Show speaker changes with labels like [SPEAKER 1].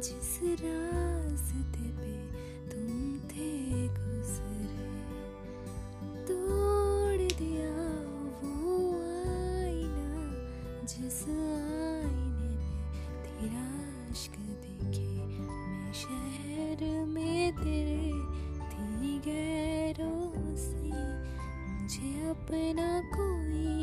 [SPEAKER 1] जिस रास्ते पे तुम थे गुजरे, तोड़ दिया वो आईना, जिस आईने में तेरा इश्क दिखे। मैं शहर में तेरे थी गैरों से, मुझे अपना कोई